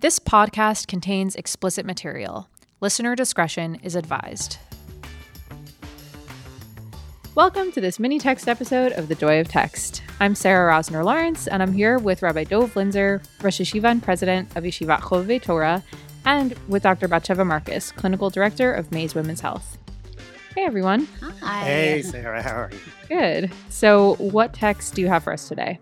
This podcast contains explicit material. Listener discretion is advised. Welcome to this mini text episode of The Joy of Text. I'm Sarah Rosner Lawrence, and I'm here with Rabbi Dov Linzer, Rosh Yeshiva and President of Yeshivat Chovevei Torah, and with Dr. Batsheva Marcus, Clinical Director of Maze Women's Health. Hey, everyone. Hi. Hey, Sarah, how are you? Good. So, what text do you have for us today?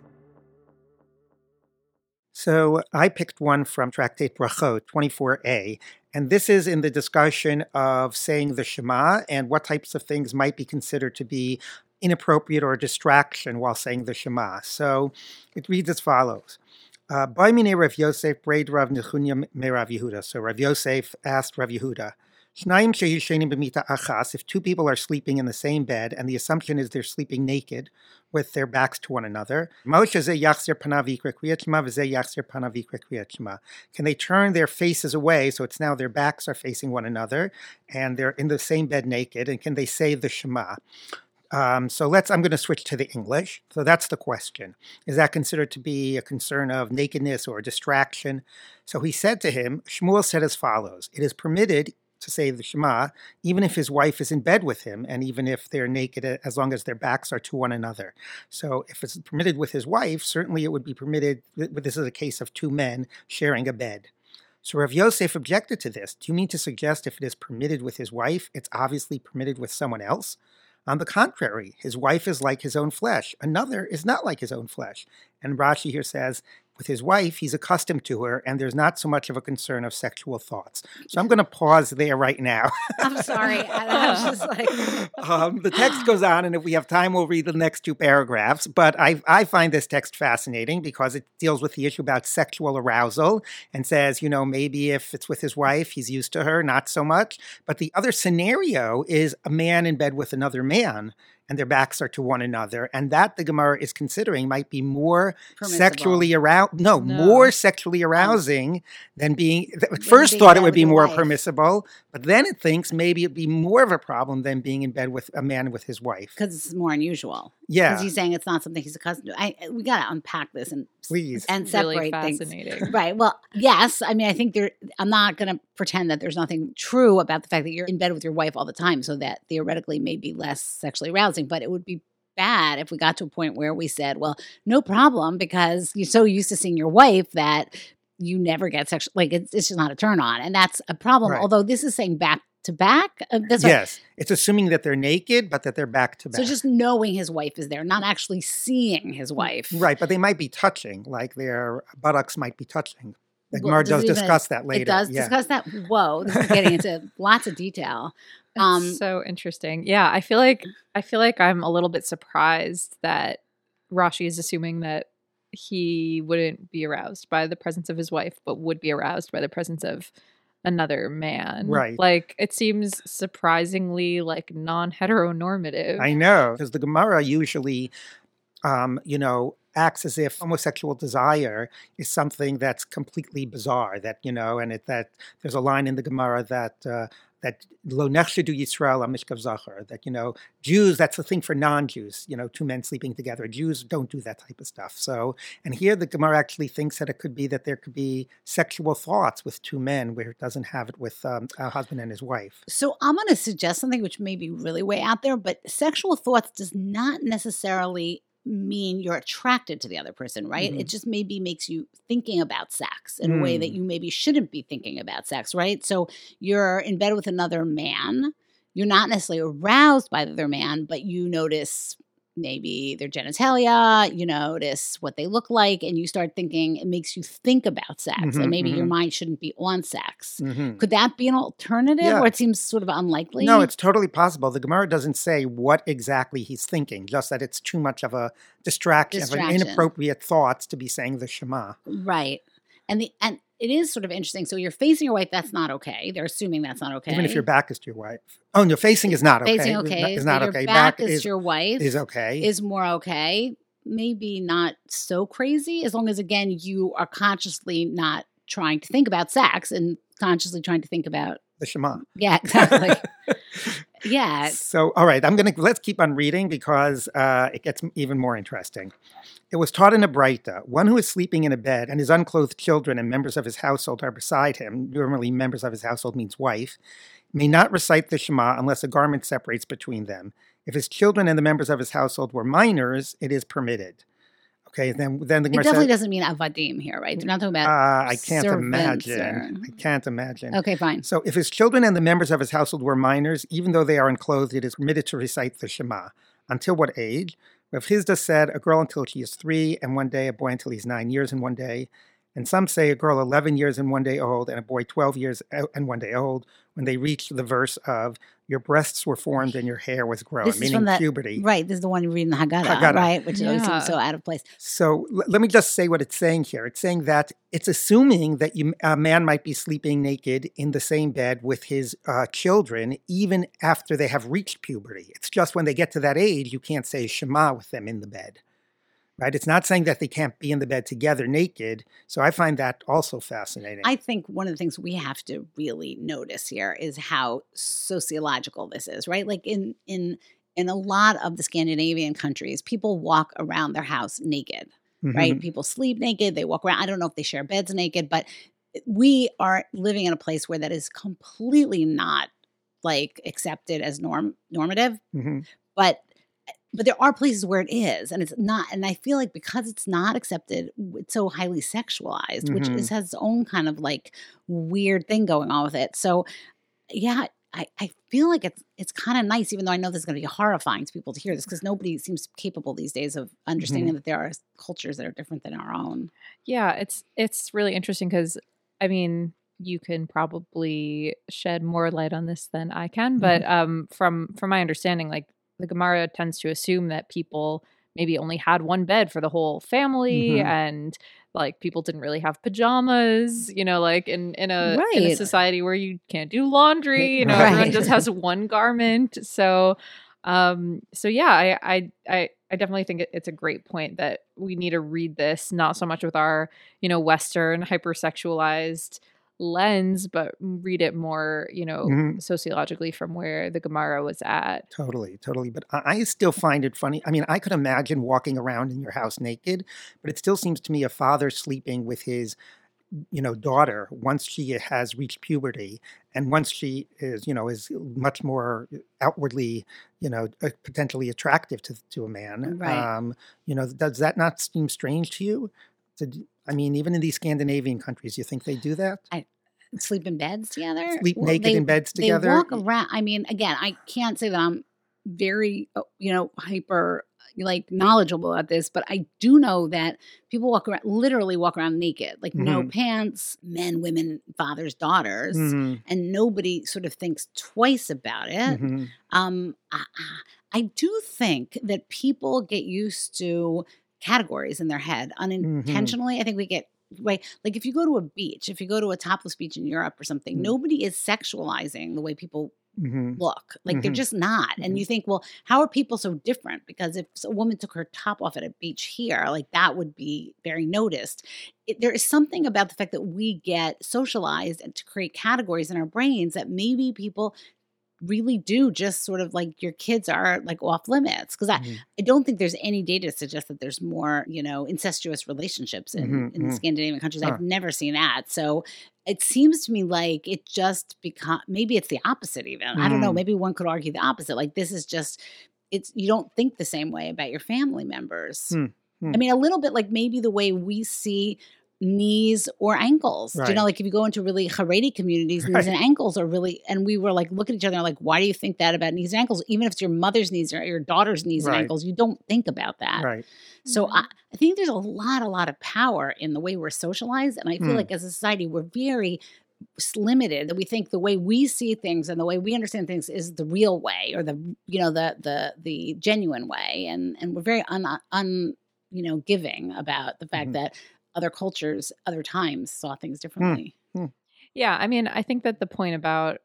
So I picked one from Tractate Brachot 24a, and this is in the discussion of saying the Shema and what types of things might be considered to be inappropriate or distraction while saying the Shema. So it reads as follows. Uh. So Rav Yosef asked Rav Yehuda, Achas, if two people are sleeping in the same bed and the assumption is they're sleeping naked with their backs to one another, can they turn their faces away so it's now their backs are facing one another and they're in the same bed naked and can they say the Shema? Um, so let's, I'm going to switch to the English. So that's the question. Is that considered to be a concern of nakedness or distraction? So he said to him, Shmuel said as follows It is permitted to say the Shema, even if his wife is in bed with him, and even if they're naked, uh, as long as their backs are to one another. So, if it's permitted with his wife, certainly it would be permitted. This is a case of two men sharing a bed. So, Rav Yosef objected to this. Do you mean to suggest if it is permitted with his wife, it's obviously permitted with someone else? On the contrary, his wife is like his own flesh. Another is not like his own flesh. And Rashi here says, with his wife, he's accustomed to her, and there's not so much of a concern of sexual thoughts. So I'm going to pause there right now. I'm sorry. I was just like. um, the text goes on, and if we have time, we'll read the next two paragraphs. But I, I find this text fascinating because it deals with the issue about sexual arousal and says, you know, maybe if it's with his wife, he's used to her, not so much. But the other scenario is a man in bed with another man and their backs are to one another, and that the Gemara is considering might be more Permissible. sexually aroused. No, No. more sexually oh. arousing than being. At first, being thought it would be more wife. permissible, but then it thinks maybe it'd be more of a problem than being in bed with a man with his wife. Because it's more unusual. Yeah, Because he's saying it's not something he's accustomed to. I, we got to unpack this and please. and really separate things. Right. Well, yes. I mean, I think there. I'm not going to pretend that there's nothing true about the fact that you're in bed with your wife all the time, so that theoretically may be less sexually But it would be bad if we got to a point where we said, "Well, no problem," because you're so used to seeing your wife that you never get sexual. Like it's, it's just not a turn on, and that's a problem. Right. Although this is saying back to back. Uh, yes, it's assuming that they're naked, but that they're back to back. So just knowing his wife is there, not actually seeing his wife. right, but they might be touching, like their buttocks might be touching. The Well, does does even- discuss that later. It does yeah. discuss that. Whoa, this is getting into lots of detail. Um, It's so interesting. Yeah, I feel like I feel like I'm a little bit surprised that Rashi is assuming that he wouldn't be aroused by the presence of his wife, but would be aroused by the presence of another man. Right. Like it seems surprisingly like non-heteronormative. I know, because the Gemara usually, um, you know, acts as if homosexual desire is something that's completely bizarre. That you know, and it, that there's a line in the Gemara that uh, that lo nechshedu Yisrael amishkav zachar. That you know, Jews. That's the thing for non-Jews. You know, two men sleeping together. Jews don't do that type of stuff. So, and here the Gemara actually thinks that it could be that there could be sexual thoughts with two men, where it doesn't have it with um, a husband and his wife. so I'm going to suggest something which may be really way out there, but sexual thoughts does not necessarily mean you're attracted to the other person, right? Mhm. It just maybe makes you thinking about sex in a way that Mm. you maybe shouldn't be thinking about sex, right? So you're in bed with another man. You're not necessarily aroused by the other man, but you notice maybe their genitalia, you notice what they look like, and you start thinking, it makes you think about sex. Mhm, and maybe your mhm. mind shouldn't be on sex. Mhm. Could that be an alternative, Yeah. or it seems sort of unlikely? No, it's totally possible. The Gemara doesn't say what exactly he's thinking, just that it's too much of a distraction, of an inappropriate thoughts to be saying the Shema. right. And the and it is sort of interesting. So you're facing your wife. That's not okay. They're assuming that's not okay. Even if your back is to your wife. Oh, no, facing is not okay. facing Is okay not- Is not your okay. Back, Back is, is, your wife. is okay. is more okay. Maybe not so crazy as long as again you are consciously not trying to think about sex and consciously trying to think about the Shema. yeah exactly Yeah. So, all right, I'm gonna let's keep on reading because uh, it gets even more interesting. It was taught in a Braita, one who is sleeping in a bed and his unclothed children and members of his household are beside him. Normally, members of his household means wife. May not recite the Shema unless a garment separates between them. If his children and the members of his household were minors, it is permitted. Okay, then then the It Gemara definitely says, doesn't mean avadim here, right? They're not talking about. uh, I can't imagine. or- I can't imagine. okay, fine. So, if his children and the members of his household were minors, even though they are unclothed, it is permitted to recite the Shema. Until what age? Rav Hisda said a girl until she is three, and one day a boy until he's nine years and one day. And some say a girl 11 years and one day old, and a boy 12 years and one day old, when they reach the verse of your breasts were formed and your hair was grown, This meaning from the- puberty. Right. This is the one you read in the Haggadah, Haggadah. right? Which always seems so out of place. So l- let me just say what it's saying here. It's saying that it's assuming that you, a man might be sleeping naked in the same bed with his uh, children even after they have reached puberty. It's just when they get to that age, you can't say Shema with them in the bed. Right? It's not saying that they can't be in the bed together naked. So I find that also fascinating. I think one of the things we have to really notice here is how sociological this is, right? Like in in in a lot of the Scandinavian countries, people walk around their house naked, right? Mhm. People sleep naked, they walk around. I don't know if they share beds naked, but we are living in a place where that is completely not like accepted as norm normative Mhm. but but there are places where it is and it's not and i feel like because it's not accepted it's so highly sexualized which Mhm. is has its own kind of like weird thing going on with it. So yeah i, I feel like it's it's kind of nice even though i know this is going to be horrifying to people to hear this because nobody seems capable these days of understanding that there are cultures that are different than our own. Yeah, it's it's really interesting because I mean, you can probably shed more light on this than I can, but um from from my understanding, like the Gemara tends to assume that people maybe only had one bed for the whole family Mhm. and like people didn't really have pajamas, you know, like in in a in a society where you can't do laundry, you know, everyone just has one garment. So um so yeah i i i, I definitely think it's a great point that we need to read this not so much with our you know western hypersexualized lens but read it more you know Mhm. sociologically from where the gemara was at Totally, totally. But I I still find it funny. I mean, I could imagine walking around in your house naked, but it still seems to me a father sleeping with his, you know, daughter once she has reached puberty and once she is, you know, is much more outwardly, you know, potentially attractive to to a man. Right. Um, you know, does that not seem strange to you? I mean, even in these Scandinavian countries, you think they do that? sleep in beds together Sleep Well, naked they- in beds together. they walk around i mean again i can't say that i'm very uh, you know hyper like knowledgeable about this but i do know that people walk around literally walk around naked like no Mhm. pants men women fathers daughters Mhm, and nobody sort of thinks twice about it mhm. um I, I do think that people get used to categories in their head unintentionally i think we get right like if you go to a beach if you go to a topless beach in europe or something Mm. nobody is sexualizing the way people Mhm. look like they're Mhm. just not and you think well how are people so different because if a woman took her top off at a beach here like that would be very noticed it, there is something about the fact that we get socialized and to create categories in our brains that maybe people really do just sort of like your kids are like off limits because I, Mhm. I don't think there's any data to suggest that there's more you know incestuous relationships in, Mhm, in the mhm. Scandinavian countries. Huh. I've never seen that. So it seems to me like it just become maybe it's the opposite even. I don't know. Mm. Maybe one could argue the opposite. Like this is just it's you don't think the same way about your family members. Hmm, hmm. I mean, a little bit like maybe the way we see knees or ankles. Do you know, like if you go into really Haredi communities, knees Right. and ankles are really, and we were like looking at each other like, why do you think that about knees and ankles? Even if it's your mother's knees or your daughter's knees Right. and ankles, you don't think about that. Right. So I, I think there's a lot, a lot of power in the way we're socialized. And I feel Mm. like as a society, we're very limited that we think the way we see things and the way we understand things is the real way or the you know the the the genuine way and and we're very un, un you know giving about the fact Mhm. that other cultures other times saw things hmm. differently hmm. Yeah, I mean, I think that the point about,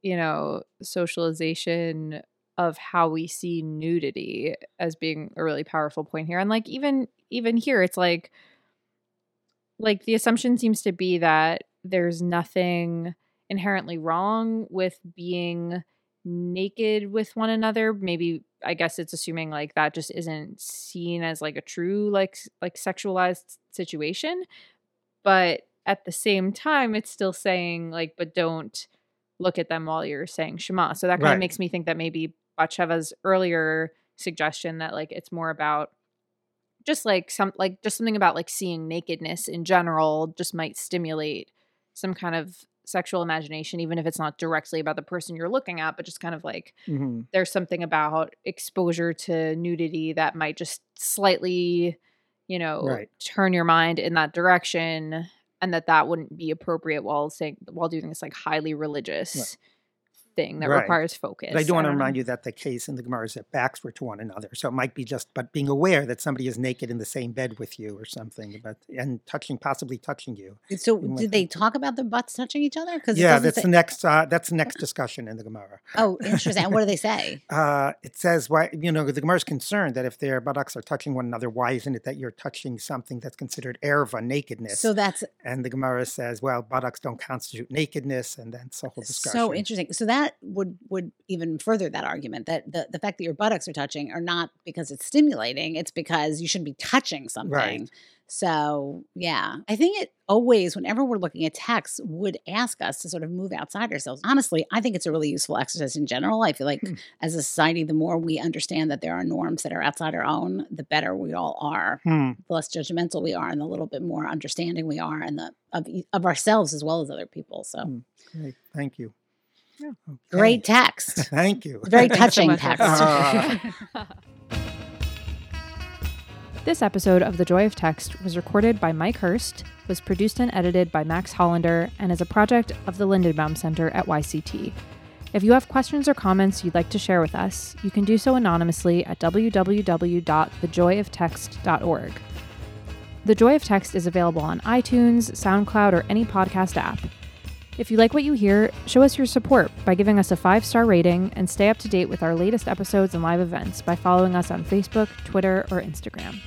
you know, socialization of how we see nudity as being a really powerful point here. And like even even here it's like like the assumption seems to be that there's nothing inherently wrong with being naked with one another maybe i guess it's assuming like that just isn't seen as like a true like like sexualized situation but at the same time it's still saying like but don't look at them while you're saying shema so that kind Right. of makes me think that maybe Batsheva's earlier suggestion that like it's more about just like some like just something about like seeing nakedness in general just might stimulate some kind of sexual imagination even if it's not directly about the person you're looking at but just kind of like Mhm. there's something about exposure to nudity that might just slightly you know Right. turn your mind in that direction and that that wouldn't be appropriate while saying while doing this like highly religious thing that Right. requires focus But I do want to don't remind you that the case in the Gemara is that backs were to one another. So it might be just, but being aware that somebody is naked in the same bed with you or something, but and touching, possibly touching you. So Something like they talk about their butts touching each other? Because Yeah, that's the next. Uh, that's the next discussion in the Gemara. oh, interesting. And what do they say? Uh, it says why you know the Gemara is concerned that if their buttocks are touching one another, why isn't it that you're touching something that's considered erva nakedness? So that's and the Gemara says, well, buttocks don't constitute nakedness, and that's the whole discussion. so interesting. So that would would even further that argument that the, the fact that your buttocks are touching are not because it's stimulating, it's because you shouldn't be touching something. right. So yeah, I think it always, whenever we're looking at text, would ask us to sort of move outside ourselves. Honestly, I think it's a really useful exercise in general. I feel like Hmm. as a society, the more we understand that there are norms that are outside our own, the better we all are. Hmm. The less judgmental we are, and the little bit more understanding we are, and the of of ourselves as well as other people. So Hmm. Great. Thank you. Yeah. Okay. great text. Thank you. Very Thanks so touching text. This episode of The Joy of Text was recorded by Mike Hurst, was produced and edited by Max Hollander, and is a project of the Lindenbaum Center at YCT. If you have questions or comments you'd like to share with us, you can do so anonymously at www.thejoyoftext.org. The Joy of Text is available on iTunes, SoundCloud, or any podcast app. If you like what you hear, show us your support by giving us a five star rating and stay up to date with our latest episodes and live events by following us on Facebook, Twitter, or Instagram.